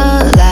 来。